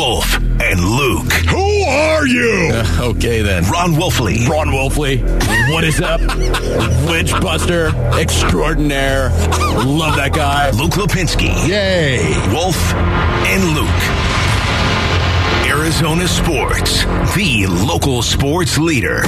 Wolf and Luke. Who are you? Uh, okay, then. Ron Wolfley. Ron Wolfley. What is up? Witchbuster extraordinaire. Love that guy. Luke Lapinski. Yay. Wolf and Luke. Arizona Sports, the local sports leader.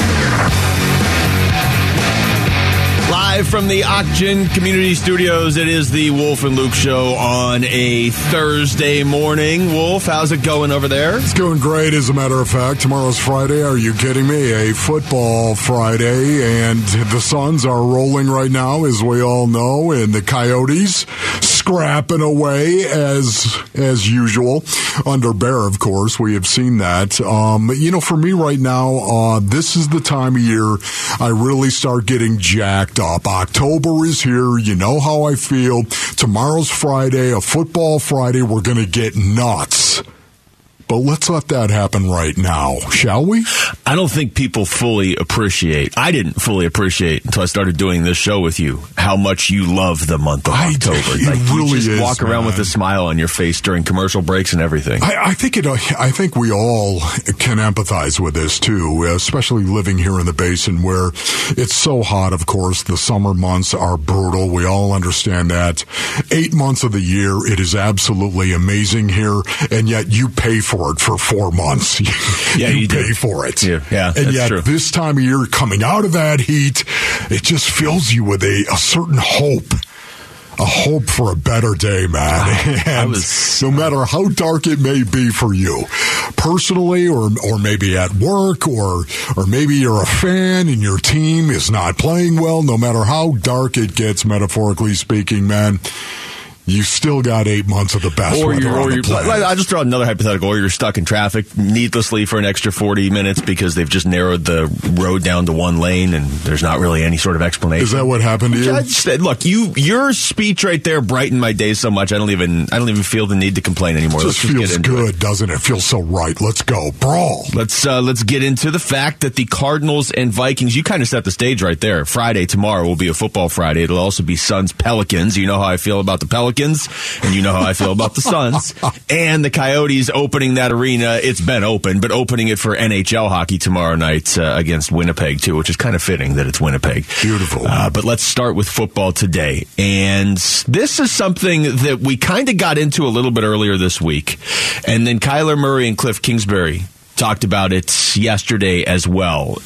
Live from the Oxygen Community Studios, it is the Wolf and Luke show on a Thursday morning. Wolf, how's it going over there? It's going great, as a matter of fact. Tomorrow's Friday. Are you kidding me? A football Friday, and the Suns are rolling right now, as we all know, and the Coyotes scrapping away as as usual under Bear. Of course, we have seen that. Um, you know, for me right now, uh, this is the time of year I really start getting jacked up. October is here. You know how I feel. Tomorrow's Friday, a football Friday. We're going to get nuts. But let's let that happen right now, shall we? I don't think people fully appreciate. I didn't fully appreciate until I started doing this show with you how much you love the month of I- October. it like really you just is, walk around with a smile on your face during commercial breaks and everything. I, I think it. Uh, I think we all can empathize with this too, especially living here in the basin where it's so hot. Of course, the summer months are brutal. We all understand that. Eight months of the year, it is absolutely amazing here, and yet you pay for it for four months. Yeah, you do. pay for it. Yeah, yeah, and yet true. this time of year, coming out of that heat, it just fills you with a, a certain hope. A hope for a better day, man. Ah, and was- no matter how dark it may be for you, personally, or or maybe at work, or or maybe you're a fan and your team is not playing well. No matter how dark it gets, metaphorically speaking, man, you still got eight months of the best or weather you're, or the you're like, I'll just out another hypothetical. Or you're stuck in traffic needlessly for an extra 40 minutes because they've just narrowed the road down to one lane and there's not really any sort of explanation. is that what happened to you? I just- look, you your speech right there brightened my day so much. I don't even I don't even feel the need to complain anymore. It Let's just feels into it. good, doesn't it? Feels so right. Let's go, brawl. Let's uh, let's get into the fact that the Cardinals and Vikings. You kind of set the stage right there. Friday tomorrow will be a football Friday. It'll also be Suns Pelicans. You know how I feel about the Pelicans, and you know how I feel about the Suns and the Coyotes opening that arena. It's been open, but opening it for NHL hockey tomorrow night uh, against Winnipeg too, which is kind of fitting that it's Winnipeg. Beautiful. Uh, but let's start with football today. And this is something that we kind of got into a little bit earlier this week. And then Kyler Murray and Cliff Kingsbury talked about it yesterday as well.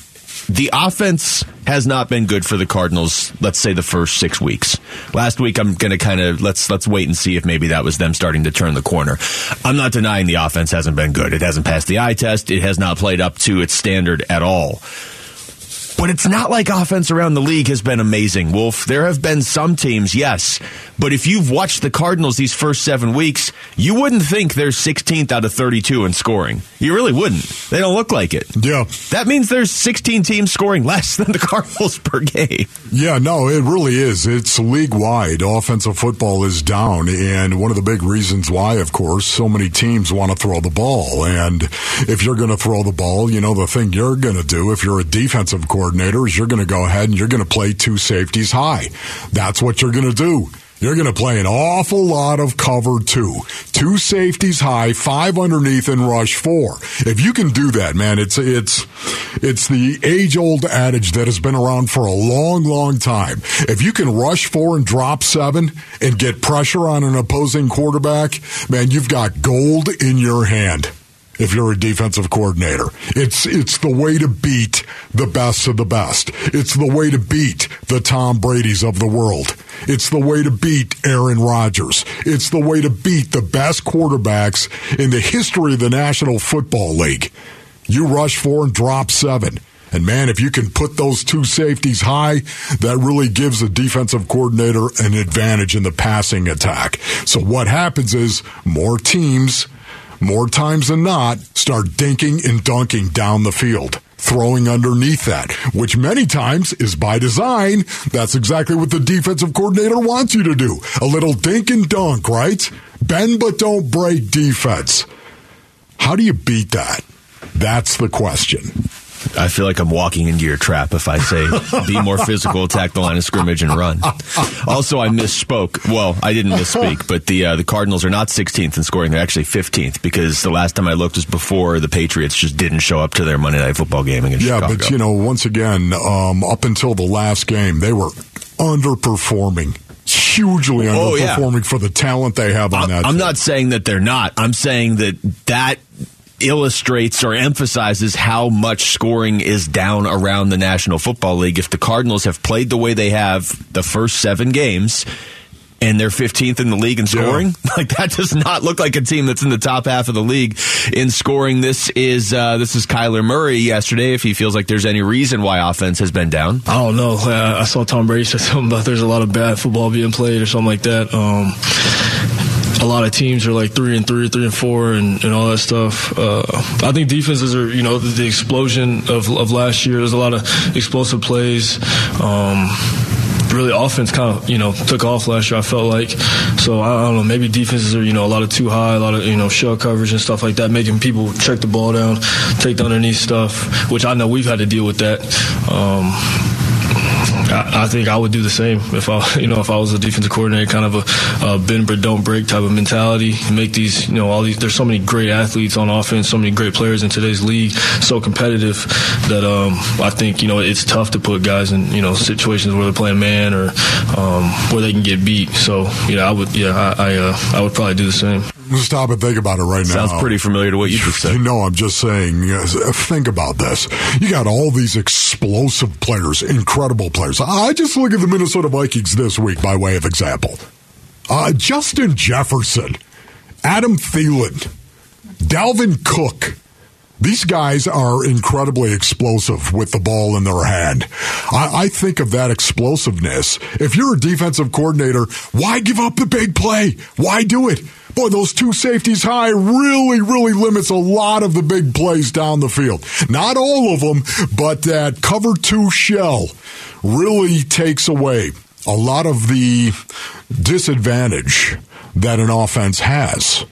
The offense has not been good for the Cardinals, let's say the first six weeks. Last week I'm gonna kind of let's let's wait and see if maybe that was them starting to turn the corner. I'm not denying the offense hasn't been good. It hasn't passed the eye test, it has not played up to its standard at all. But it's not like offense around the league has been amazing, Wolf. There have been some teams, yes. But if you've watched the Cardinals these first seven weeks, you wouldn't think they're 16th out of 32 in scoring. You really wouldn't. They don't look like it. Yeah. That means there's 16 teams scoring less than the Cardinals per game. Yeah, no, it really is. It's league wide. Offensive football is down. And one of the big reasons why, of course, so many teams want to throw the ball. And if you're going to throw the ball, you know, the thing you're going to do if you're a defensive coordinator is you're going to go ahead and you're going to play two safeties high. That's what you're going to do. You're going to play an awful lot of cover two. Two safeties high, five underneath and rush four. If you can do that, man, it's, it's, it's the age old adage that has been around for a long, long time. If you can rush four and drop seven and get pressure on an opposing quarterback, man, you've got gold in your hand if you're a defensive coordinator. It's it's the way to beat the best of the best. It's the way to beat the Tom Brady's of the world. It's the way to beat Aaron Rodgers. It's the way to beat the best quarterbacks in the history of the National Football League. You rush four and drop seven. And man, if you can put those two safeties high, that really gives a defensive coordinator an advantage in the passing attack. So what happens is more teams more times than not, start dinking and dunking down the field, throwing underneath that, which many times is by design. That's exactly what the defensive coordinator wants you to do. A little dink and dunk, right? Bend but don't break defense. How do you beat that? That's the question. I feel like I'm walking into your trap if I say be more physical, attack the line of scrimmage, and run. Also, I misspoke. Well, I didn't misspeak, but the uh, the Cardinals are not 16th in scoring; they're actually 15th because the last time I looked was before the Patriots just didn't show up to their Monday Night Football game against yeah, Chicago. but you know, once again, um, up until the last game, they were underperforming. Hugely Oh, yeah. underperforming for the talent they have on I'm, that. I'm team. not saying that they're not. I'm saying that that illustrates or emphasizes how much scoring is down around the National Football League. If the Cardinals have played the way they have the first seven games. And they're 15th in the league in scoring. Like that does not look like a team that's in the top half of the league in scoring. This is uh, this is Kyler Murray yesterday. If he feels like there's any reason why offense has been down, I don't know. I I saw Tom Brady say something about there's a lot of bad football being played or something like that. Um, a lot of teams are like three and three, three and four, and, and all that stuff. Uh, I think defenses are, you know, the, the explosion of, of last year. There's a lot of explosive plays. Um, really, offense kind of, you know, took off last year. I felt like, so I don't know. Maybe defenses are, you know, a lot of two high, a lot of, you know, shell coverage and stuff like that, making people check the ball down, take the underneath stuff, which I know we've had to deal with that. Um, I, think I would do the same if I, you know, if I was a defensive coordinator, kind of a, a bend but don't break type of mentality. Make these, you know, all these. There's so many great athletes on offense, so many great players in today's league, so competitive that um, I think you know it's tough to put guys in you know situations where they're playing man or um, where they can get beat. So yeah, I would, yeah, I, I, uh, I would probably do the same. Stop and think about it right now. sounds pretty familiar to what you just You said. know, I'm just saying, think about this. You got all these explosive players, incredible players. I just look at the Minnesota Vikings this week by way of example. Uh, Justin Jefferson, Adam Thielen, Dalvin Cook. These guys are incredibly explosive with the ball in their hand. I, I think of that explosiveness. If you're a defensive coordinator, why give up the big play? Why do it? Boy, those two safeties high really, really limits a lot of the big plays down the field. Not all of them, but that cover two shell really takes away a lot of the disadvantage that an offense has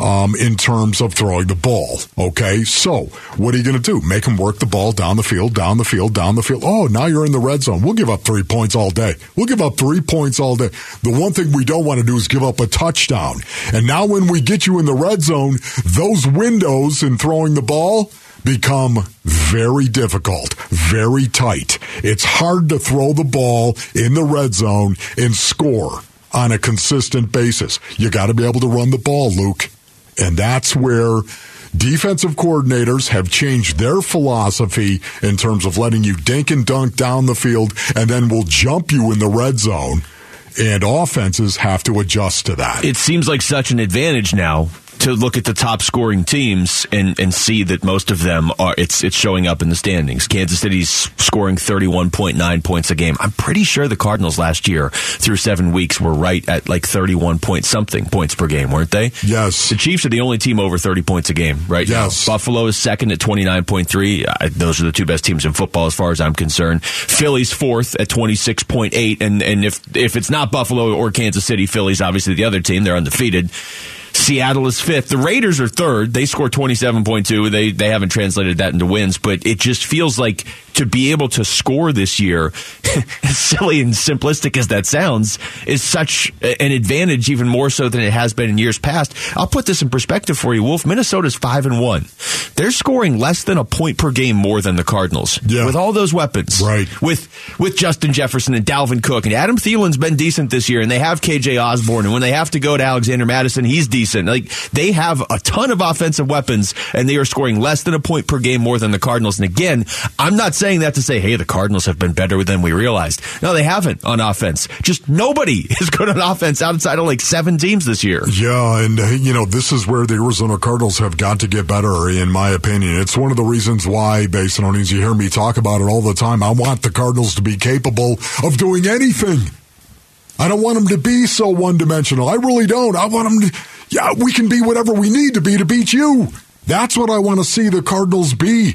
um, in terms of throwing the ball. Okay, so what are you going to do? Make them work the ball down the field, down the field, down the field. Oh, now you're in the red zone. We'll give up three points all day. We'll give up three points all day. The one thing we don't want to do is give up a touchdown. And now when we get you in the red zone, those windows in throwing the ball become very difficult, very tight. It's hard to throw the ball in the red zone and score on a consistent basis. You got to be able to run the ball, Luke. And that's where defensive coordinators have changed their philosophy in terms of letting you dink and dunk down the field and then will jump you in the red zone. And offenses have to adjust to that. it seems like such an advantage now to look at the top scoring teams and, and see that most of them are it's it's showing up in the standings. Kansas City's scoring 31.9 points a game. I'm pretty sure the Cardinals last year through 7 weeks were right at like 31 point something points per game, weren't they? Yes. The Chiefs are the only team over 30 points a game right Yes. now. Buffalo is second at 29.3. Uh, those are the two best teams in football as far as I'm concerned. Philly's fourth at 26.8 and and if if it's not Buffalo or Kansas City, Philly's obviously the other team. They're undefeated. Seattle is fifth. The Raiders are third. They score 27.2. They they haven't translated that into wins, but it just feels like to be able to score this year, as silly and simplistic as that sounds, is such an advantage, even more so than it has been in years past. I'll put this in perspective for you, Wolf. Minnesota's five and one. They're scoring less than a point per game more than the Cardinals. Yeah. With all those weapons. Right. With with Justin Jefferson and Dalvin Cook. And Adam Thielen's been decent this year, and they have KJ Osborne. And when they have to go to Alexander Mattison, he's decent. Like they have a ton of offensive weapons, and they are scoring less than a point per game more than the Cardinals. And again, I'm not saying that to say, hey, the Cardinals have been better than we realized. No, they haven't on offense. Just nobody is good on offense outside of like seven teams this year. Yeah, and you know this is where the Arizona Cardinals have got to get better, in my opinion. It's one of the reasons why, Basinonians, you hear me talk about it all the time. I want the Cardinals to be capable of doing anything. I don't want them to be so one dimensional. I really don't. I want them to. Yeah, we can be whatever we need to be to beat you. That's what I want to see the Cardinals be.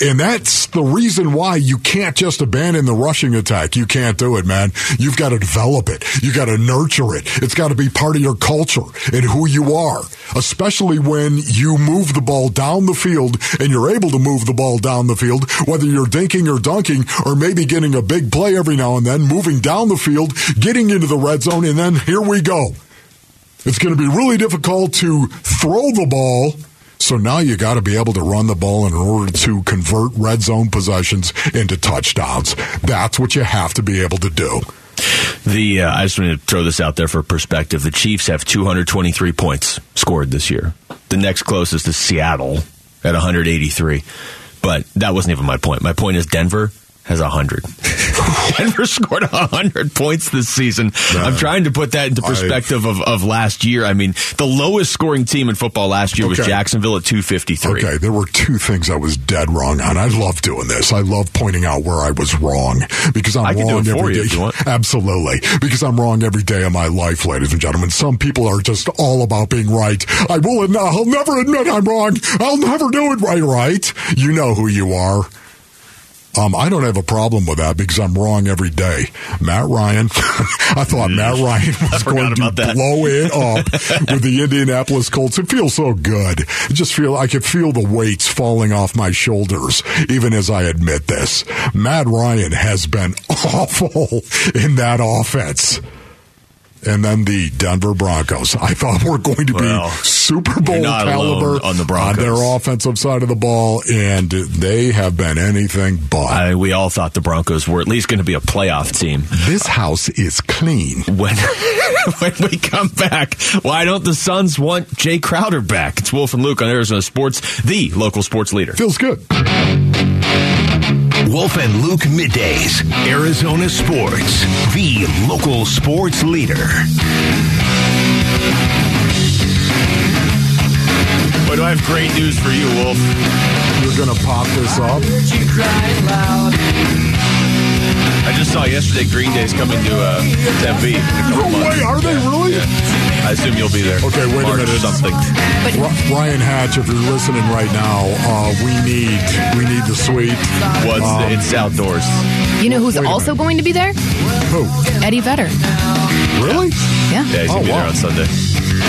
And that's the reason why you can't just abandon the rushing attack. You can't do it, man. You've got to develop it. You got to nurture it. It's got to be part of your culture and who you are, especially when you move the ball down the field and you're able to move the ball down the field, whether you're dinking or dunking or maybe getting a big play every now and then, moving down the field, getting into the red zone, and then here we go. It's going to be really difficult to throw the ball. So now you got to be able to run the ball in order to convert red zone possessions into touchdowns. That's what you have to be able to do. The uh, I just want to throw this out there for perspective. The Chiefs have 223 points scored this year. The next closest is Seattle at 183. But that wasn't even my point. My point is Denver has 100. Denver scored 100 points this season. I'm trying to put that into perspective of, of last year. I mean, the lowest scoring team in football last year was Jacksonville at 253. Okay, there were two things I was dead wrong on. I love doing this. I love pointing out where I was wrong because I'm I can do wrong every day. if you want. Absolutely, because I'm wrong every day of my life, ladies and gentlemen. Some people are just all about being right. I will. admit- I'll never admit I'm wrong. I'll never do it right. Right? You know who you are. Um, I don't have a problem with that because I'm wrong every day. Matt Ryan, I thought Matt Ryan was going to that. blow it up with the Indianapolis Colts. It feels so good. I just feel I could feel the weights falling off my shoulders, even as I admit this. Matt Ryan has been awful in that offense. And then the Denver Broncos. I thought we're going to be Well, Super Bowl caliber on the Broncos. their offensive side of the ball, and they have been anything but. I, we all thought the Broncos were at least going to be a playoff team. this house is clean. When when we come back, why don't the Suns want Jae Crowder back? It's Wolf and Luke on Arizona Sports, the local sports leader. Feels good. Wolf and Luke middays. Arizona Sports, the local sports leader. But I have great news for you, Wolf. You're going to pop this up. I just saw yesterday Green Day's coming to uh, Tempe. in a couple No way, are they really? Yeah. I assume you'll be there. Okay, wait a March minute. Something. Ri- Ryan Hatch, if you're listening right now, uh, we need we need the suite. What's Um, it's outdoors? You know who's Wait a also going to be there? Who? Eddie Vedder. Really? Yeah. Yeah, he's Oh, gonna be wow. there on Sunday.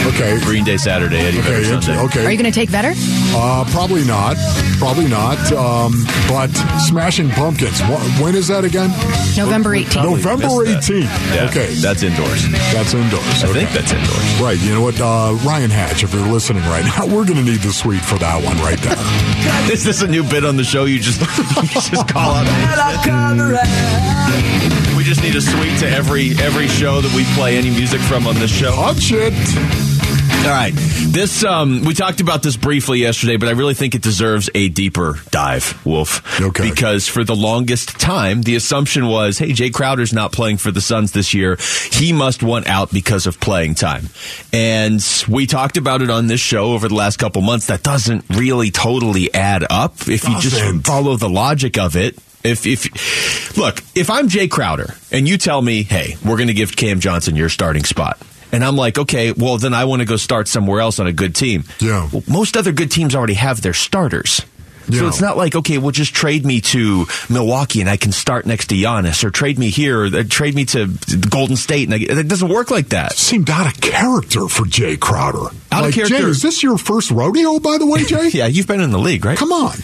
Okay. Green Day Saturday, Eddie Vedder Okay. Sunday. Okay. Are you going to take Vedder? Uh, probably not. Probably not. Um, but Smashing Pumpkins. Wh- when is that again? November 18th. November missed that. 18th. Yeah, Okay. that's indoors. That's indoors. I Okay. think that's indoors. Right. You know what? Uh, Ryan Hatch, if you're listening right now, we're going to need the suite for that one right there. Is this a new bit on the show? You just you just call out. We just need a suite to every every show that we play any music from on this show. Touch it. All right. This um, we talked about this briefly yesterday, but I really think it deserves a deeper dive, Wolf. Okay. Because for the longest time, the assumption was, hey, Jae Crowder's not playing for the Suns this year. He must want out because of playing time. And we talked about it on this show over the last couple months. That doesn't really totally add up if you just follow the logic of it. If if look, if I'm Jae Crowder and you tell me, "Hey, we're going to give Cam Johnson your starting spot." And I'm like, "Okay, well then I want to go start somewhere else on a good team." Yeah. Well, most other good teams already have their starters. So it's not like, okay, well, just trade me to Milwaukee and I can start next to Giannis, or trade me here, or uh, trade me to Golden State. And I, it doesn't work like that. Seemed out of character for Jae Crowder. Out of character. Jae, is this your first rodeo, by the way, Jae? Yeah, you've been in the league, right? Come on.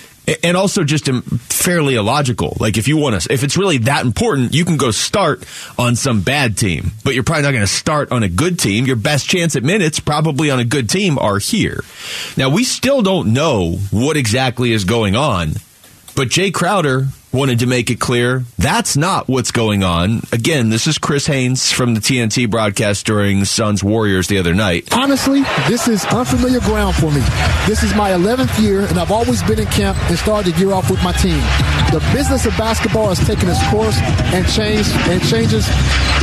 And also just um, fairly illogical. Like if you want to, if it's really that important, you can go start on some bad team, but you're probably not going to start on a good team. Your best chance at minutes, probably on a good team, are here. Now we still don't know what exactly is going on, but Jae Crowder wanted to make it clear that's not what's going on. Again, this is Chris Haynes from the TNT broadcast during Suns Warriors the other night. Honestly, this is unfamiliar ground for me. This is my 11th year, and I've always been in camp and started the year off with my team. The business of basketball has taken its course, and change and changes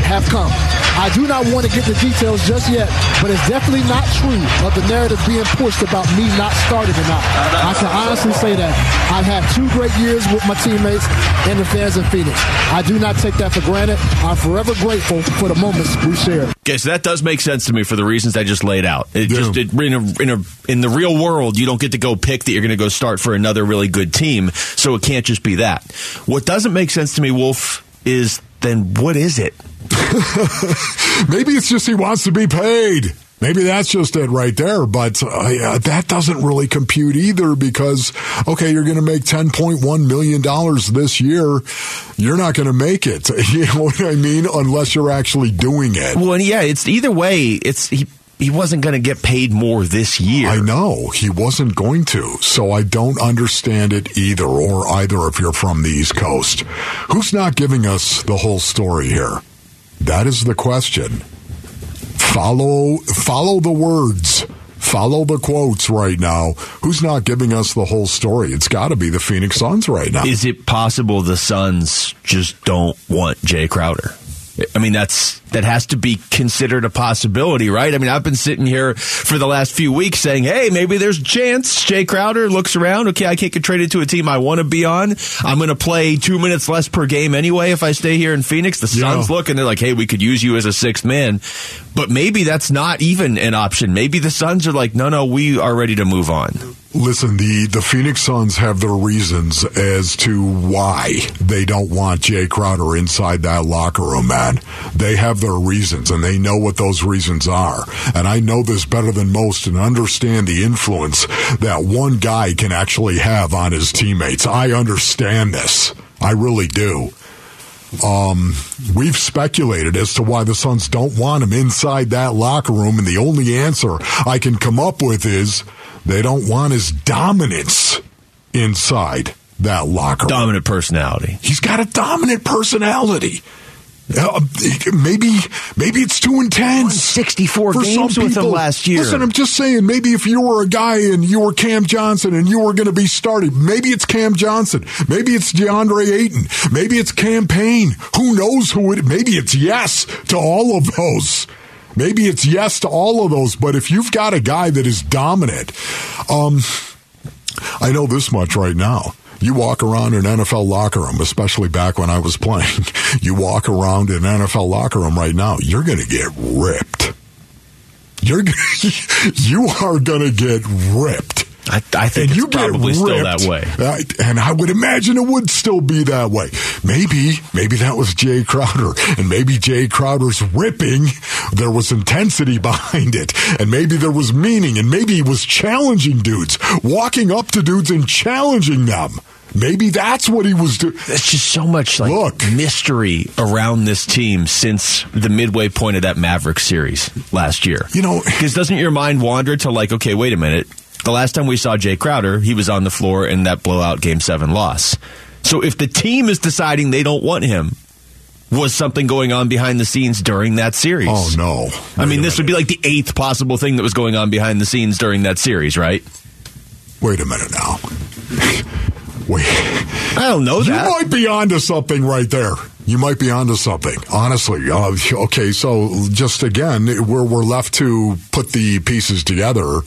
have come. I do not want to get the details just yet, but it's definitely not true of the narrative being pushed about me not starting or not. I can honestly say that I've had two great years with my teammates. Teammates and the fans in Phoenix. I do not take that for granted. I'm forever grateful for the moments we shared. Okay, so that does make sense to me for the reasons I just laid out. It Yeah. just it, in, a, in, a, in the real world, you don't get to go pick that you're going to go start for another really good team, so it can't just be that. What doesn't make sense to me, Wolf, is then what is it? Maybe it's just he wants to be paid. Maybe that's just it right there. But uh, yeah, that doesn't really compute either because, okay, you're going to make $10.1 million this year. You're not going to make it. You know what I mean? Unless you're actually doing it. Well, yeah, it's either way. It's he he wasn't going to get paid more this year. I know he wasn't going to, so I don't understand it either, or either if you're from the East Coast. Who's not giving us the whole story here? That is the question. Follow, follow the words. Follow the quotes right now. Who's not giving us the whole story? It's got to be the Phoenix Suns right now. Is it possible the Suns just don't want Jae Crowder? I mean, that's that has to be considered a possibility, right? I mean, I've been sitting here for the last few weeks saying, "Hey, maybe there's a chance." Jae Crowder looks around. Okay, I can't get traded to a team I want to be on. I'm going to play two minutes less per game anyway if I stay here in Phoenix. The Suns Yeah. look and they're like, "Hey, we could use you as a sixth man," but maybe that's not even an option. Maybe the Suns are like, "No, no, we are ready to move on." Listen, the, the Phoenix Suns have their reasons as to why they don't want Jae Crowder inside that locker room, man. They have their reasons and they know what those reasons are. And I know this better than most and understand the influence that one guy can actually have on his teammates. I understand this. I really do. Um, we've speculated as to why the Suns don't want him inside that locker room, and the only answer I can come up with is they don't want his dominance inside that locker room. Dominant personality. He's got a dominant personality. Uh, maybe maybe it's too intense. 64 for games some with him people. last year. Listen, I'm just saying. Maybe if you were a guy and you were Cam Johnson and you were going to be starting, maybe it's Cam Johnson. Maybe it's DeAndre Ayton. Maybe it's Cam Payne. Who knows who it? Maybe it's yes to all of those. Maybe it's yes to all of those. But if you've got a guy that is dominant, um, I know this much right now. You walk around an NFL locker room, especially back when I was playing. You walk around an NFL locker room right now, you're going to get ripped. You're you are going to get ripped. I, I think And it's you get probably still that way. Uh, and I would imagine it would still be that way. Maybe, maybe that was Jae Crowder, and maybe Jae Crowder's ripping. There was intensity behind it, and maybe there was meaning, and maybe he was challenging dudes, walking up to dudes and challenging them. Maybe that's what he was doing. There's just so much like Look. mystery around this team since the midway point of that Maverick series last year. You know- because doesn't your mind wander to like, okay, wait a minute. The last time we saw Jae Crowder, he was on the floor in that blowout Game Seven loss. So if the team is deciding they don't want him, was something going on behind the scenes during that series? Oh no! I mean, Wait this would be like the eighth possible thing that was going on behind the scenes during that series, right? Wait a minute now. Wait. I don't know You that. might be onto something right there. You might be onto something, honestly. Uh, okay, so just again, where we're left to put the pieces together,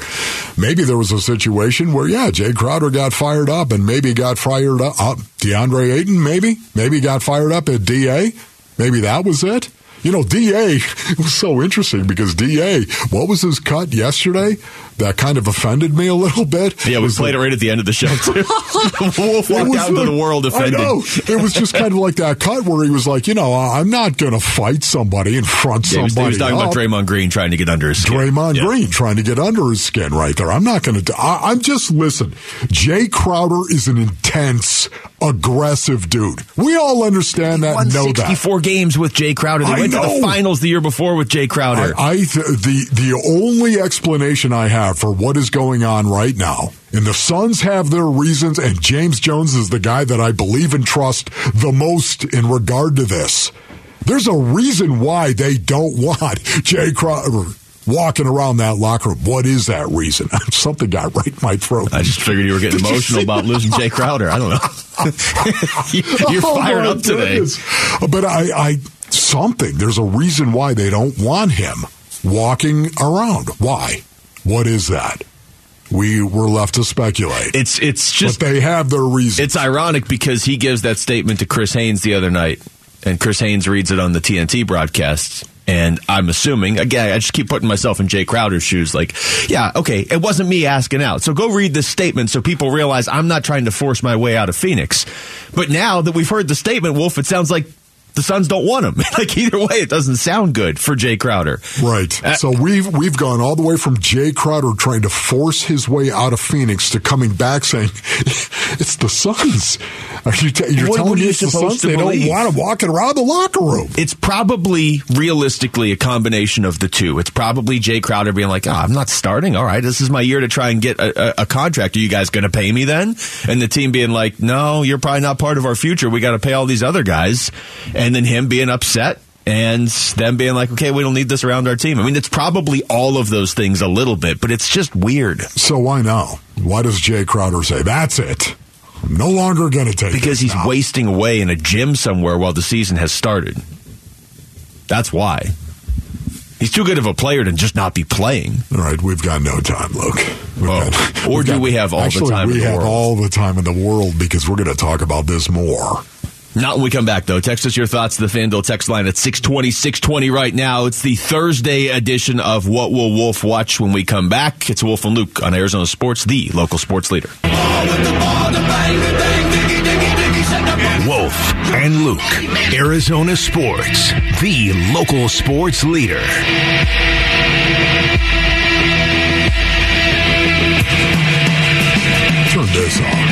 maybe there was a situation where, yeah, Jae Crowder got fired up and maybe got fired up. Uh, DeAndre Ayton, maybe, maybe got fired up at DA. Maybe that was it. You know, DA, it was so interesting because DA, what was his cut yesterday? That kind of offended me a little bit. yeah, we Was played the- it right at the end of the show, too. Wolf it walked was out into the world offended. I know. It was just kind of like that cut where he was like, you know, I'm not going to fight somebody in front Yeah, he, was, he somebody. was talking about up. Draymond Green trying to get under his skin. Draymond Yeah. Green trying to get under his skin right there. I'm not going to. I'm just listen. Jae Crowder is an intense, aggressive dude. We all understand that, know that. 64 games with Jae Crowder. They I to know. the finals the year before with Jae Crowder. I, I th- the the only explanation I have for what is going on right now, and the Suns have their reasons, and James Jones is the guy that I believe and trust the most in regard to this. There's a reason why they don't want Jae Crowder walking around that locker room. What is that reason? Something got right in my throat. I just figured you were getting emotional about losing Jae Crowder. I don't know. You're Oh, fired my up today. But I, I, something, there's a reason why they don't want him walking around. Why? What is that? We were left to speculate. It's it's just but they have their reason. It's ironic because he gives that statement to Chris Haynes the other night, and Chris Haynes reads it on the TNT broadcast. And I'm assuming, again, I just keep putting myself in Jae Crowder's shoes. Like, yeah, okay, it wasn't me asking out. So go read this statement so people realize I'm not trying to force my way out of Phoenix. But now that we've heard the statement, Wolf, it sounds like the Suns don't want him. like either way, it doesn't sound good for Jae Crowder. Right. Uh, so we've we've gone all the way from Jae Crowder trying to force his way out of Phoenix to coming back saying it's the Suns. Are you t- you're What telling me you it's the Suns? They believe? don't want him walking around the locker room. It's probably realistically a combination of the two. It's probably Jae Crowder being like, oh, I'm not starting. All right, this is my year to try and get a, a, a contract. Are you guys going to pay me then? And the team being like, no, you're probably not part of our future. We got to pay all these other guys. And then him being upset and them being like, okay, we don't need this around our team. I mean, it's probably all of those things a little bit, but it's just weird. So why now? Why does Jae Crowder say that's it? I'm no longer going to take Because he's now." wasting away in a gym somewhere while the season has started. That's why. He's too good of a player to just not be playing. All right, we've got no time, Luke. Oh. got- Or do got- we have all the actually, time in we the have world? all the time in the world because we're going to talk about this more. Not when we come back, though. Text us your thoughts to the FanDuel text line at 620, 620 right now. It's the Thursday edition of What Will Wolf Watch when we come back. It's Wolf and Luke on Arizona Sports, the local sports leader. Wolf and Luke, Arizona Sports, the local sports leader. Turn this on.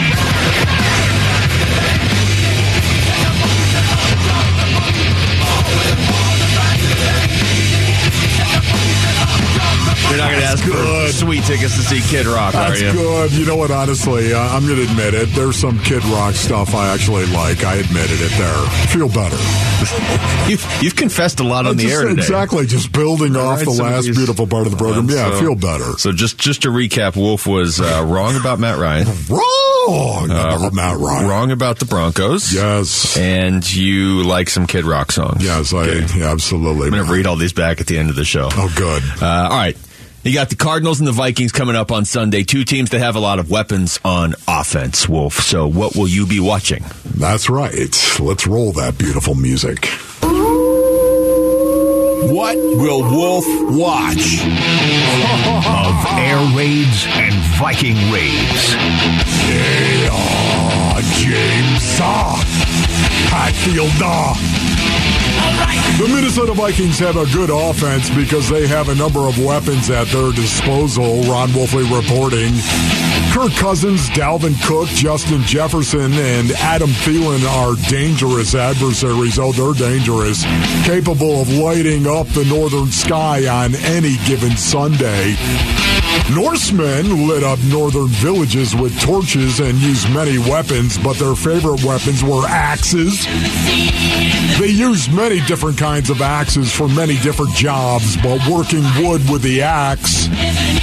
You're not going to ask for suite tickets to see Kid Rock, That's are you? good. You know what? Honestly, uh, I'm going to admit it. There's some Kid Rock stuff I actually like. I admitted it there. Feel better. You've, you've confessed a lot on the air today. Exactly. Just building All off right, the last these- beautiful part of the program. Yeah, So- feel better. So just just to recap, Wolf was uh, wrong about Matt Ryan, Wrong about Matt Ryan. Uh, wrong about the Broncos, Yes. and you like some Kid Rock songs. Yes, I yeah, absolutely. I'm going to read all these back at the end of the show. Oh, good. Uh, all right. You got the Cardinals and the Vikings coming up on Sunday. Two teams that have a lot of weapons on offense, Wolf. So, what will you be watching? That's right. Let's roll that beautiful music. What will Wolf watch? of air raids and Viking raids. Yeah, James Hetfield. uh. The Minnesota Vikings have a good offense because they have a number of weapons at their disposal. Ron Wolfley reporting. Kirk Cousins, Dalvin Cook, Justin Jefferson, and Adam Thielen are dangerous adversaries. Oh, they're dangerous. Capable of lighting up the northern sky on any given Sunday. Norsemen lit up northern villages with torches and used many weapons, but their favorite weapons were axes. They used many different kinds of axes for many different jobs, but working wood with the axe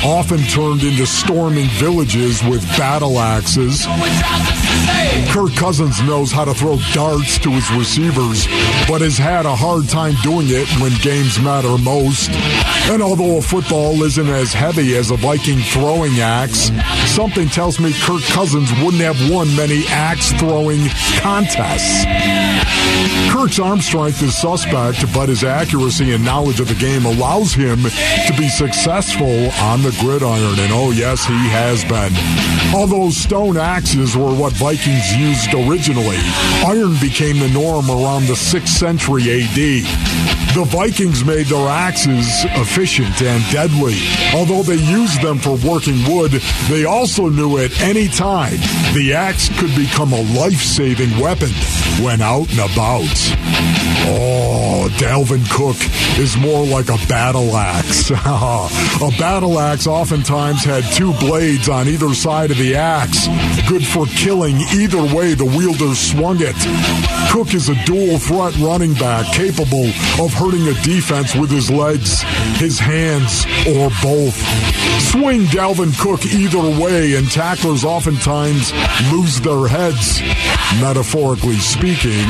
often turned into storming villages with battle axes. Kirk Cousins knows how to throw darts to his receivers, but has had a hard time doing it when games matter most. And although a football isn't as heavy as a Viking throwing axe, something tells me Kirk Cousins wouldn't have won many axe throwing contests. Kirk's arm strength is suspect, but his accuracy and knowledge of the game allows him to be successful on the gridiron. And oh, yes, he has been. Although stone axes were what Vikings used originally, iron became the norm around the 6th century AD. The Vikings made their axes efficient and deadly. Although they used them for working wood, they also knew at any time the axe could become a life saving weapon when out and about. Oh, Dalvin Cook is more like a battle axe. a battle axe oftentimes had two blades on either side of the axe, good for killing either way the wielder swung it. Cook is a dual threat running back capable of hurting a defense with his legs, his hands, or both. Swing Dalvin Cook either way, and tacklers oftentimes lose their heads, metaphorically speaking.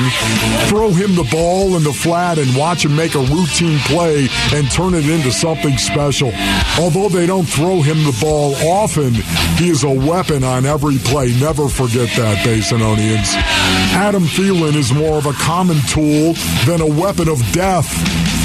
Throw him the ball in the flat and watch him make a routine play and turn it into something special. Although they don't throw him the ball often, he is a weapon on every play. Never forget that, Basinonians. Adam Thielen is more of a common tool than a weapon of death.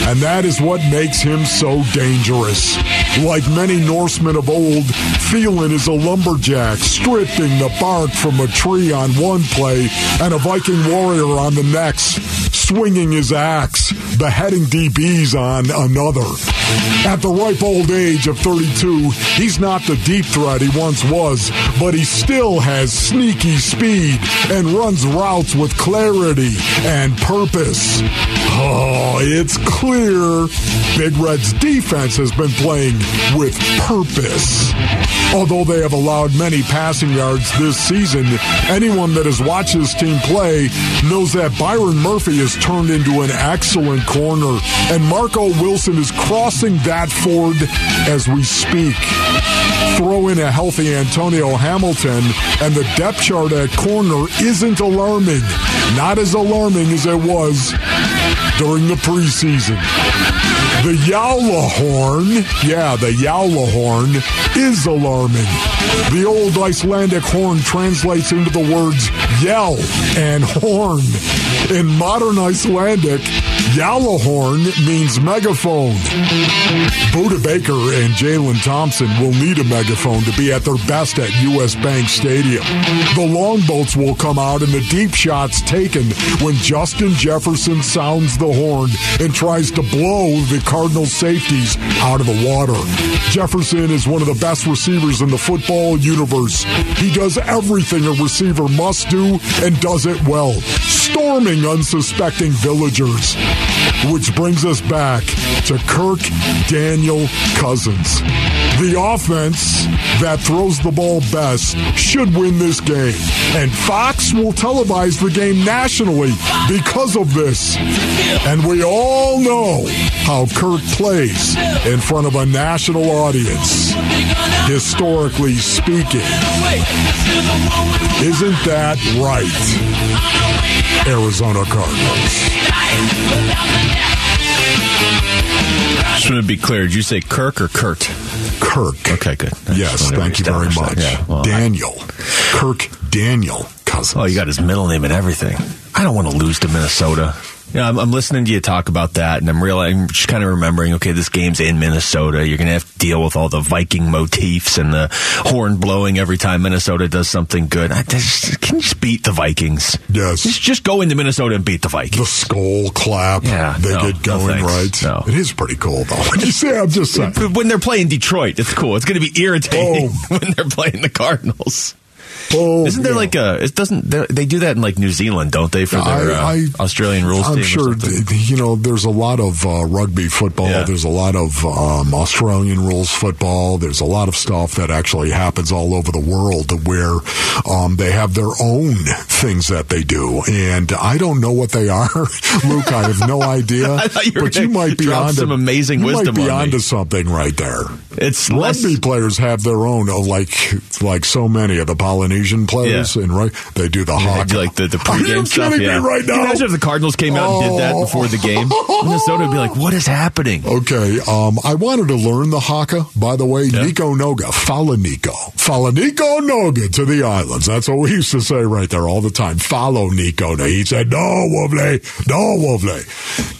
And that is what makes him so dangerous. Like many Norsemen of old, Thielen is a lumberjack, stripping the bark from a tree on one play and a Viking warrior on the next, swinging his axe, beheading DBs on another. At the ripe old age of 32, he's not the deep threat he once was, but he still has sneaky speed and runs routes with clarity and purpose. Oh, it's clear Big Red's defense has been playing with purpose. Although they have allowed many passing yards this season, anyone that has watched this team play knows that Byron Murphy has turned into an excellent corner, and Marco Wilson is crossing that ford as we speak. Throw in a healthy Antonio Hamilton, and the depth chart at corner isn't alarming. Not as alarming as it was during the preseason. The Yowla horn, yeah, the Yowla horn is alarming. The old Icelandic horn translates into the words yell and horn. In modern Icelandic, Yowla horn means megaphone. Budda Baker and Jalen Thompson will need a megaphone to be at their best at U.S. Bank Stadium. The longboats will come out and the deep shots taken when Justin Jefferson sounds the horn and tries to blow the Cardinals safeties out of the water. Jefferson is one of the best receivers in the football universe. He does everything a receiver must do and does it well, storming unsuspecting villagers. Which brings us back to Kirk Daniel Cousins. The offense that throws the ball best should win this game. And Fox will televise the game nationally because of this. And we all know how Kirk plays in front of a national audience. Historically speaking, isn't that right? Arizona Cardinals. Just want to be clear. Did you say Kirk or Kurt? Kirk. Okay, good. I just Yes, thank you very much. Yeah, well, I- Daniel. Kirk Daniel Cousins. Oh, you got his middle name and everything. I don't want to lose to Minnesota. Yeah, I'm, I'm listening to you talk about that, and I'm realizing, just kind of remembering. Okay, this game's in Minnesota. You're going to have to deal with all the Viking motifs and the horn blowing every time Minnesota does something good. I just, can you just beat the Vikings? Yes. just, just go into Minnesota and beat the Vikings. the skull clap. Yeah, they no, get no going thanks. right. No. It is pretty cool though. When you say, I'm just saying. When they're playing Detroit, it's cool. It's going to be irritating Boom. Oh. when they're playing the Cardinals. Isn't there yeah. like a? It doesn't. they- do that in like New Zealand, don't they? For their uh, I- I- Australian rules. I'm sure th- you know. There's a lot of uh, rugby football. Yeah. There's a lot of um, Australian rules football. There's a lot of stuff that actually happens all over the world where um, they have their own things that they do, and I don't know what they are. Luke, I have no idea. You but you might be onto some amazing you wisdom Might be on onto something right there. It's less. Rugby players have their own, uh, like like so many of the Polynesian players, Yeah. and right they do the do, like the, the pregame stuff. Yeah. me right Can you imagine if the Cardinals came out and did that Oh. before the game? Minnesota would be like, "What is happening?" Okay, um, I wanted to learn the haka. By the way, Yeah. Niko Noga, Fala Nico, Fala Niko Noga to the islands. That's what we used to say right there all the time. Follow Nico. He said, "No, Wovle, no, Wovle."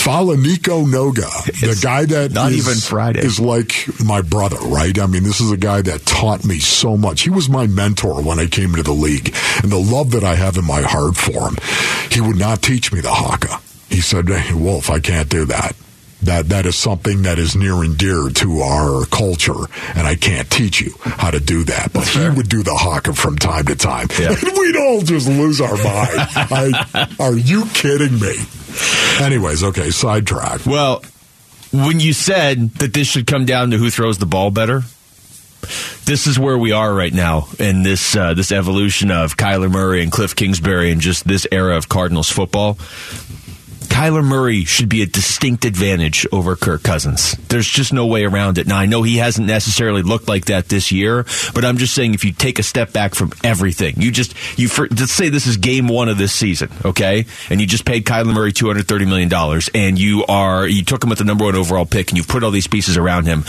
Follow Niko Noga, the guy that not is- even Friday. is like my brother, right? I mean, this is a guy that taught me so much. He was my mentor when I came into the league, and the love that I have in my heart for him. He would not teach me the haka. He said, hey, "Wolf, I can't do that." That that is something that is near and dear to our culture, and I can't teach you how to do that. But he would do the haka from time to time, Yeah. and we'd all just lose our mind. I, are you kidding me? Anyways, okay, sidetrack. Well, when you said that this should come down to who throws the ball better, this is where we are right now in this uh, this evolution of Kyler Murray and Cliff Kingsbury and just this era of Cardinals football. Kyler Murray should be a distinct advantage over Kirk Cousins. There's just no way around it. Now, I know he hasn't necessarily looked like that this year, but I'm just saying if you take a step back from everything, you just, you, for, let's say this is game one of this season, okay? And you just paid Kyler Murray $230 million and you are, you took him with the number one overall pick and you've put all these pieces around him.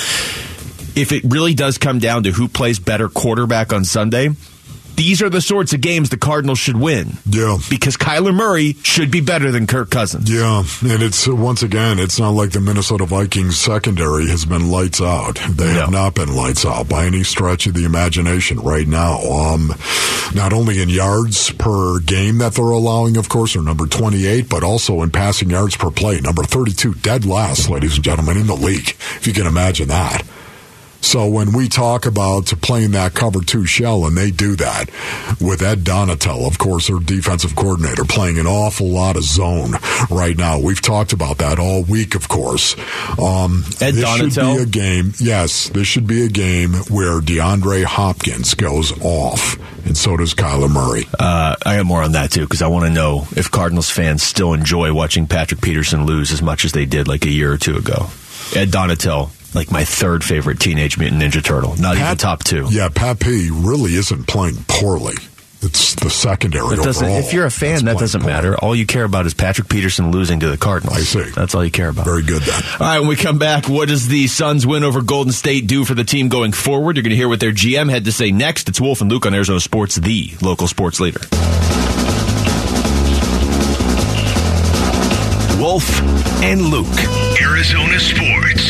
If it really does come down to who plays better quarterback on Sunday, these are the sorts of games the Cardinals should win. Yeah. Because Kyler Murray should be better than Kirk Cousins. Yeah, and it's once again, it's not like the Minnesota Vikings secondary has been lights out. They have not been lights out by any stretch of the imagination right now. Um, not only in yards per game that they're allowing, of course, are number 28, but also in passing yards per play, number 32, dead last, ladies and gentlemen, in the league, if you can imagine that. So when we talk about playing that cover two shell, and they do that with Ed Donatell, of course, their defensive coordinator, playing an awful lot of zone right now. We've talked about that all week, of course. Um, Ed this should Donatell? be a game. Yes, this should be a game where DeAndre Hopkins goes off, and so does Kyler Murray. Uh, I got more on that too because I want to know if Cardinals fans still enjoy watching Patrick Peterson lose as much as they did like a year or two ago. Ed Donatell, like my third favorite Teenage Mutant Ninja Turtle, not even top two. Yeah, Pat P really isn't playing poorly. It's the secondary That doesn't, overall. if you're a fan, that doesn't poorly. matter. All you care about is Patrick Peterson losing to the Cardinals. I see. That's all you care about. Very good then. All right, when we come back, what does the Suns win over Golden State do for the team going forward? You're going to hear what their GM had to say next. It's Wolf and Luke on Arizona Sports, the local sports leader. Wolf and Luke. Arizona Sports,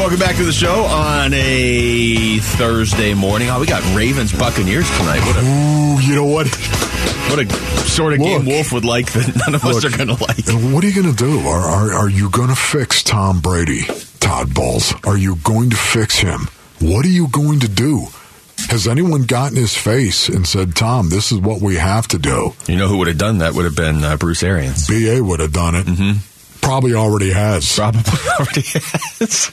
welcome back to the show on a Thursday morning. Oh, we got Ravens Buccaneers tonight. What a Ooh, you know what? what a sort of game Wolf would like that none of us are going to like. And what are you going to do? Are, are, are you going to fix Tom Brady, Todd Bowles? Are you going to fix him? What are you going to do? Has anyone gotten his face and said, Tom, this is what we have to do? You know who would have done that? Would have been uh, Bruce Arians. BA would have done it. Mm-hmm. Probably already has. Probably already has.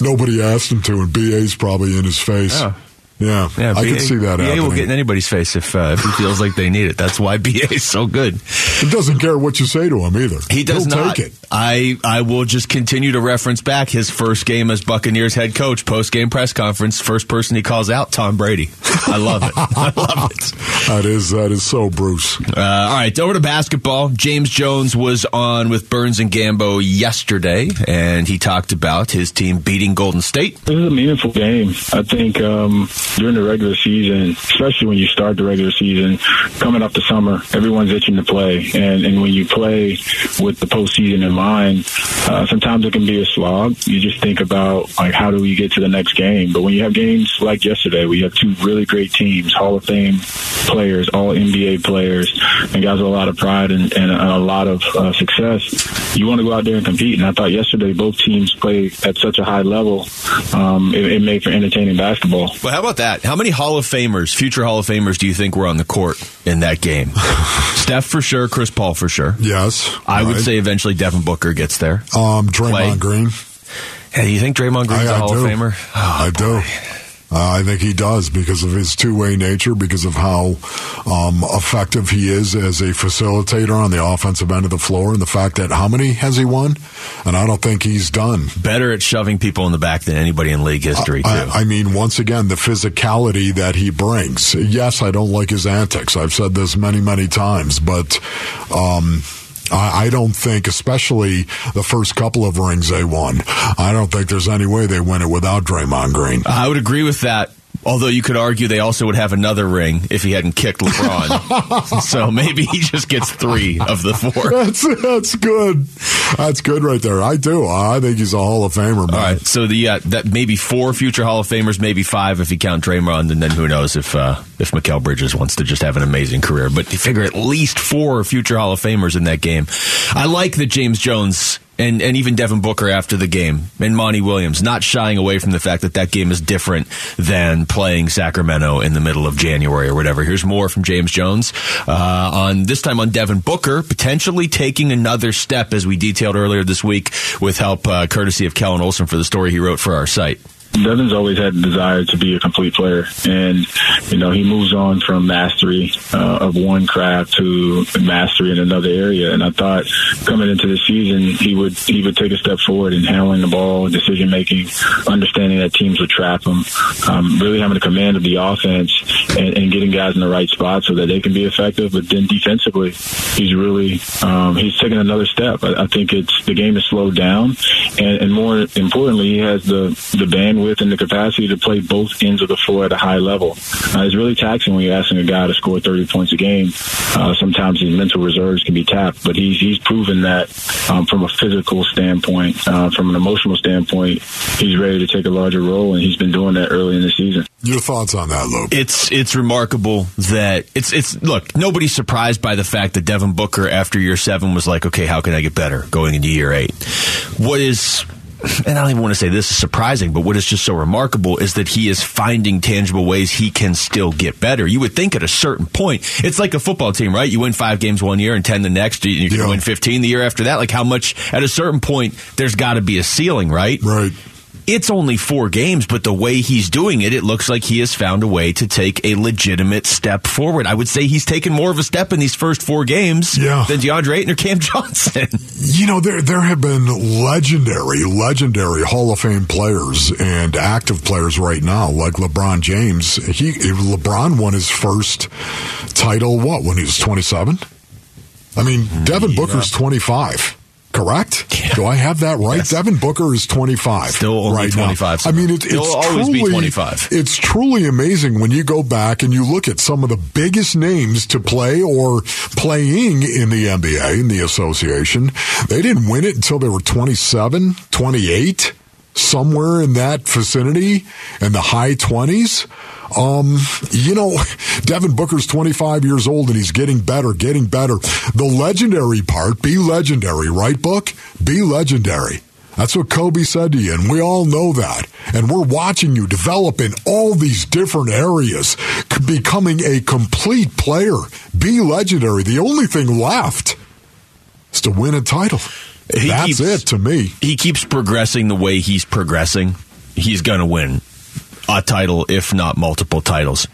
Nobody asked him to, and BA's probably in his face. Oh. Yeah, Yeah, I BA can see that BA happening. will get in anybody's face if uh, if he feels like they need it. That's why BA is so good. he doesn't care what you say to him either. He does He'll not. take it. I I will just continue to reference back his first game as Buccaneers head coach, post game press conference. First person he calls out, Tom Brady. I love it. I love it. That is that is so Bruce. Uh, all right, over to basketball. James Jones was on with Burns and Gambo yesterday, and he talked about his team beating Golden State. This is a meaningful game. I think um, during the regular season, especially when you start the regular season, coming off the summer, everyone's itching to play, and and when you play with the postseason in mind, uh, sometimes it can be a slog. You just think about like how do we get to the next game? But when you have games like yesterday, we have two really great teams, Hall of Fame players, all NBA players, and guys with a lot of pride and, and a lot of uh, success. You want to go out there and compete. And I thought yesterday both teams played at such a high level. Um, it, it made for entertaining basketball. Well, how about that? How many Hall of Famers, future Hall of Famers, do you think were on the court in that game? Steph for sure, Chris Paul for sure. Yes, I would say eventually Devin Booker gets there. um, Draymond Clay. Green. Hey, you think Draymond Green's I, a I Hall do. of Famer? Oh, I do. Uh, I think he does because of his two-way nature, because of how um, effective he is as a facilitator on the offensive end of the floor, and the fact that how many has he won? And I don't think he's done. Better at shoving people in the back than anybody in league history, too. I, I mean, once again, the physicality that he brings. Yes, I don't like his antics. I've said this many, many times, but um, I, I don't think, especially the first couple of rings they won, I don't think there's any way they win it without Draymond Green. I would agree with that. Although you could argue they also would have another ring if he hadn't kicked LeBron. so maybe he just gets three of the four. That's that's good. That's good right there. I do. I think he's a Hall of Famer, man. All right, so the uh, that maybe four future Hall of Famers, maybe five if you count Draymond, and then who knows if uh, if Mikal Bridges wants to just have an amazing career. But you figure at least four future Hall of Famers in that game. I like that James Jones and, and even Devin Booker after the game, and Monty Williams, not shying away from the fact that that game is different than playing Sacramento in the middle of January or whatever. Here's more from James Jones uh, on this time on Devin Booker, potentially taking another step, as we detailed earlier this week, with help uh, courtesy of Kellan Olson for the story he wrote for our site. Devin's always had the desire to be a complete player, and you know he moves on from mastery uh, of one craft to mastery in another area. And I thought coming into the season he would he would take a step forward in handling the ball, decision making, understanding that teams would trap him, um, really having a command of the offense and, and, getting guys in the right spot so that they can be effective. But then defensively, he's really um, he's taken another step. I, I, think it's the game has slowed down, and, and more importantly, he has the the bandwidth with and the capacity to play both ends of the floor at a high level. Uh, it's really taxing when you're asking a guy to score 30 points a game. Uh, sometimes his mental reserves can be tapped, but he's he's proven that um, from a physical standpoint, uh, from an emotional standpoint, he's ready to take a larger role, and he's been doing that early in the season. Your thoughts on that, Luke? It's it's remarkable that it's it's look nobody's surprised by the fact that Devin Booker after year seven was like, okay, how can I get better going into year eight? What is and I don't even want to say this is surprising, but what is just so remarkable is that he is finding tangible ways he can still get better. You would think at a certain point, it's like a football team, right? You win five games one year and 10 the next. You can yeah. win 15 the year after that. Like how much, at a certain point, there's got to be a ceiling, right? Right. It's only four games, but the way he's doing it, it looks like he has found a way to take a legitimate step forward. I would say he's taken more of a step in these first four games yeah. than DeAndre Ayton or Cam Johnson. You know, there there have been legendary, legendary Hall of Fame players and active players right now, like LeBron James. He LeBron won his first title what when he was twenty seven. I mean, Devin yeah. Booker's twenty five. Correct? Yeah. Do I have that right? Yes. Devin Booker is 25. Still only right 25. Now. I mean, it, it's always truly, be 25. It's truly amazing when you go back and you look at some of the biggest names to play or playing in the NBA, in the association. They didn't win it until they were 27, 28 somewhere in that vicinity in the high 20s. Um, you know, Devin Booker's 25 years old and he's getting better, getting better. The legendary part, be legendary, right, Book? Be legendary. That's what Kobe said to you, and we all know that. And we're watching you develop in all these different areas, becoming a complete player. Be legendary. The only thing left is to win a title. He That's keeps, it to me. He keeps progressing the way he's progressing. He's going to win a title, if not multiple titles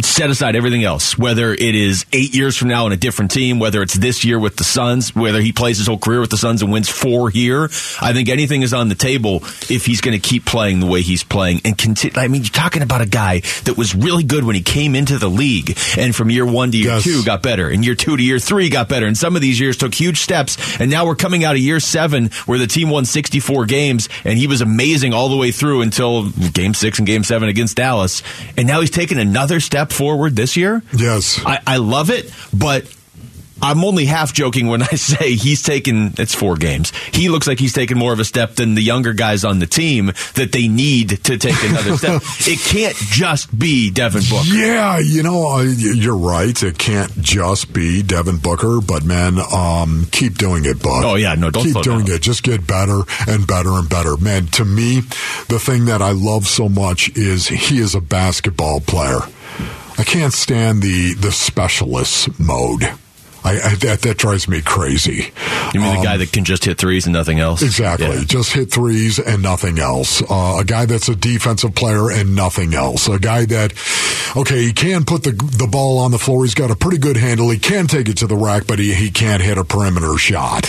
set aside everything else, whether it is eight years from now on a different team, whether it's this year with the Suns, whether he plays his whole career with the Suns and wins four here. I think anything is on the table if he's going to keep playing the way he's playing and continue. I mean, you're talking about a guy that was really good when he came into the league and from year one to year yes. two got better and year two to year three got better. And some of these years took huge steps. And now we're coming out of year seven where the team won 64 games and he was amazing all the way through until game six and game seven against Dallas. And now he's taken another step forward this year. Yes. I, I love it, but I'm only half joking when I say he's taken it's four games. He looks like he's taken more of a step than the younger guys on the team that they need to take another step. It can't just be Devin Booker. Yeah, you know, you're right. It can't just be Devin Booker, but man, um, keep doing it, bud. Oh yeah, no, don't keep doing down. it. Just get better and better and better. Man, to me, the thing that I love so much is he is a basketball player. I can't stand the the specialist mode. I, I, that that drives me crazy. You mean um, the guy that can just hit threes and nothing else? Exactly, yeah. just hit threes and nothing else. Uh, a guy that's a defensive player and nothing else. A guy that, okay, he can put the the ball on the floor. He's got a pretty good handle. He can take it to the rack, but he, he can't hit a perimeter shot.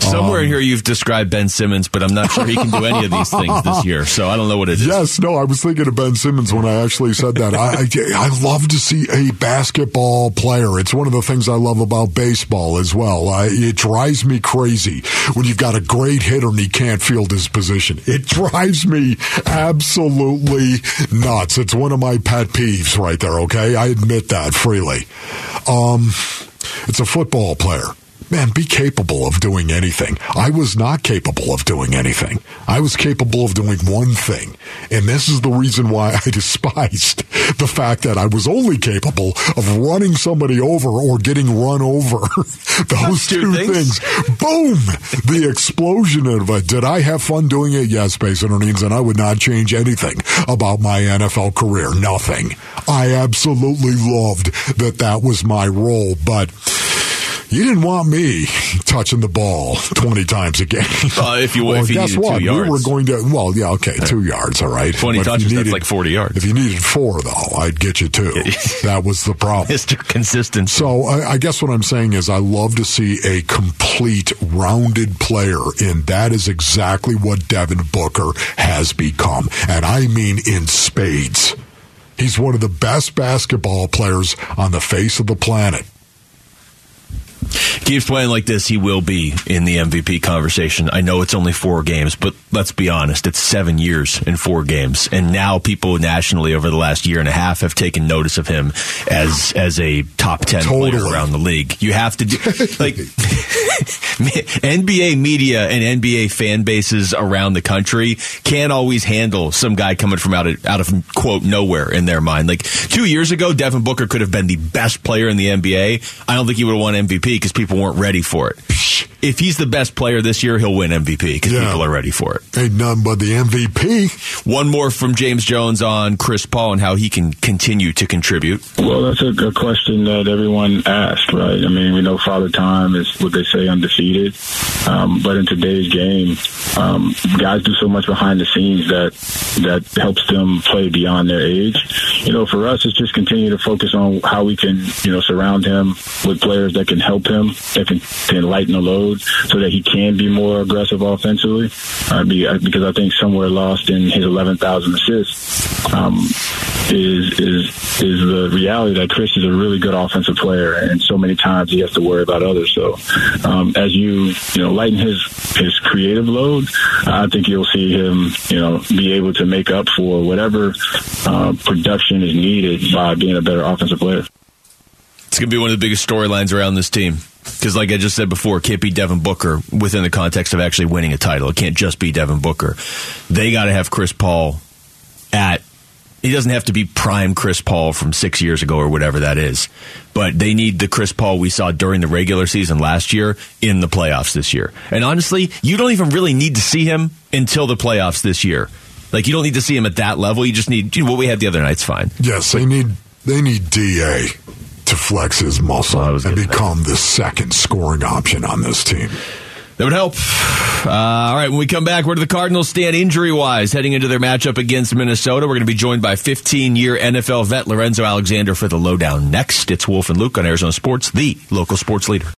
Somewhere um, in here you've described Ben Simmons, but I'm not sure he can do any of these things this year. So I don't know what it is. Yes, no, I was thinking of Ben Simmons when I actually said that. I, I I love to see a basketball player. It's one of the things I love about about baseball as well. I, it drives me crazy when you've got a great hitter and he can't field his position. It drives me absolutely nuts. It's one of my pet peeves right there, okay? I admit that freely. Um, it's a football player man, be capable of doing anything. I was not capable of doing anything. I was capable of doing one thing. And this is the reason why I despised the fact that I was only capable of running somebody over or getting run over. Those Two two, things. things. Boom! The explosion of it. Did I have fun doing it? Yes, Space Earnings, and I would not change anything about my NFL career. Nothing. I absolutely loved that that was my role, but you didn't want me touching the ball 20 times a game. Well, if you- if you guess needed what? We were going to, well, yeah, okay, two yards, all right. 20 But touches, that's like 40 yards. If you needed four, though, I'd get you two. that was the problem. Mr. Consistent. So I, I guess what I'm saying is I love to see a complete, rounded player, and that is exactly what Devin Booker has become, and I mean in spades. He's one of the best basketball players on the face of the planet. Keeps playing like this, he will be in the MVP conversation. I know it's only four games, but let's be honest, it's seven years in four games, and now people nationally over the last year and a half have taken notice of him as as a top ten player around the league. You have to do like NBA media and NBA fan bases around the country can't always handle some guy coming from out of out of quote nowhere in their mind. Like two years ago, Devin Booker could have been the best player in the NBA. I don't think he would have won MVP because people weren't ready for it. If he's the best player this year, he'll win MVP because Yeah. people are ready for it. Ain't none but the MVP. One more from James Jones on Chris Paul and how he can continue to contribute. Well, that's a, a question that everyone asked, right? I mean, we know Father Time is what they say undefeated, um, but in today's game, um, guys do so much behind the scenes that that helps them play beyond their age. You know, for us, it's just continue to focus on how we can, you know, surround him with players that can help him, that can, can lighten the load, so that he can be more aggressive offensively. Uh, uh, because I think somewhere lost in his 11,000 assists um, is is is the reality that Chris is a really good offensive player, and so many times he has to worry about others. So, um, as you you know lighten his his creative load, I think you'll see him you know be able to make up for whatever uh, production is needed by being a better offensive player. It's going to be one of the biggest storylines around this team. Because, like I just said before, it can't be Devin Booker within the context of actually winning a title. It can't just be Devin Booker. They got to have Chris Paul at. He doesn't have to be prime Chris Paul from six years ago or whatever that is. But they need the Chris Paul we saw during the regular season last year in the playoffs this year. And honestly, you don't even really need to see him until the playoffs this year. Like, you don't need to see him at that level. You just need, you know, what we had the other night's fine. Yes, they need they need Da to flex his muscle and become the second scoring option on this team. That would help. Uh, all right, when we come back, where do the Cardinals stand injury wise heading into their matchup against Minnesota? We're going to be joined by 15 year NFL vet Lorenzo Alexander for the lowdown next. It's Wolf and Luke on Arizona Sports, the local sports leader.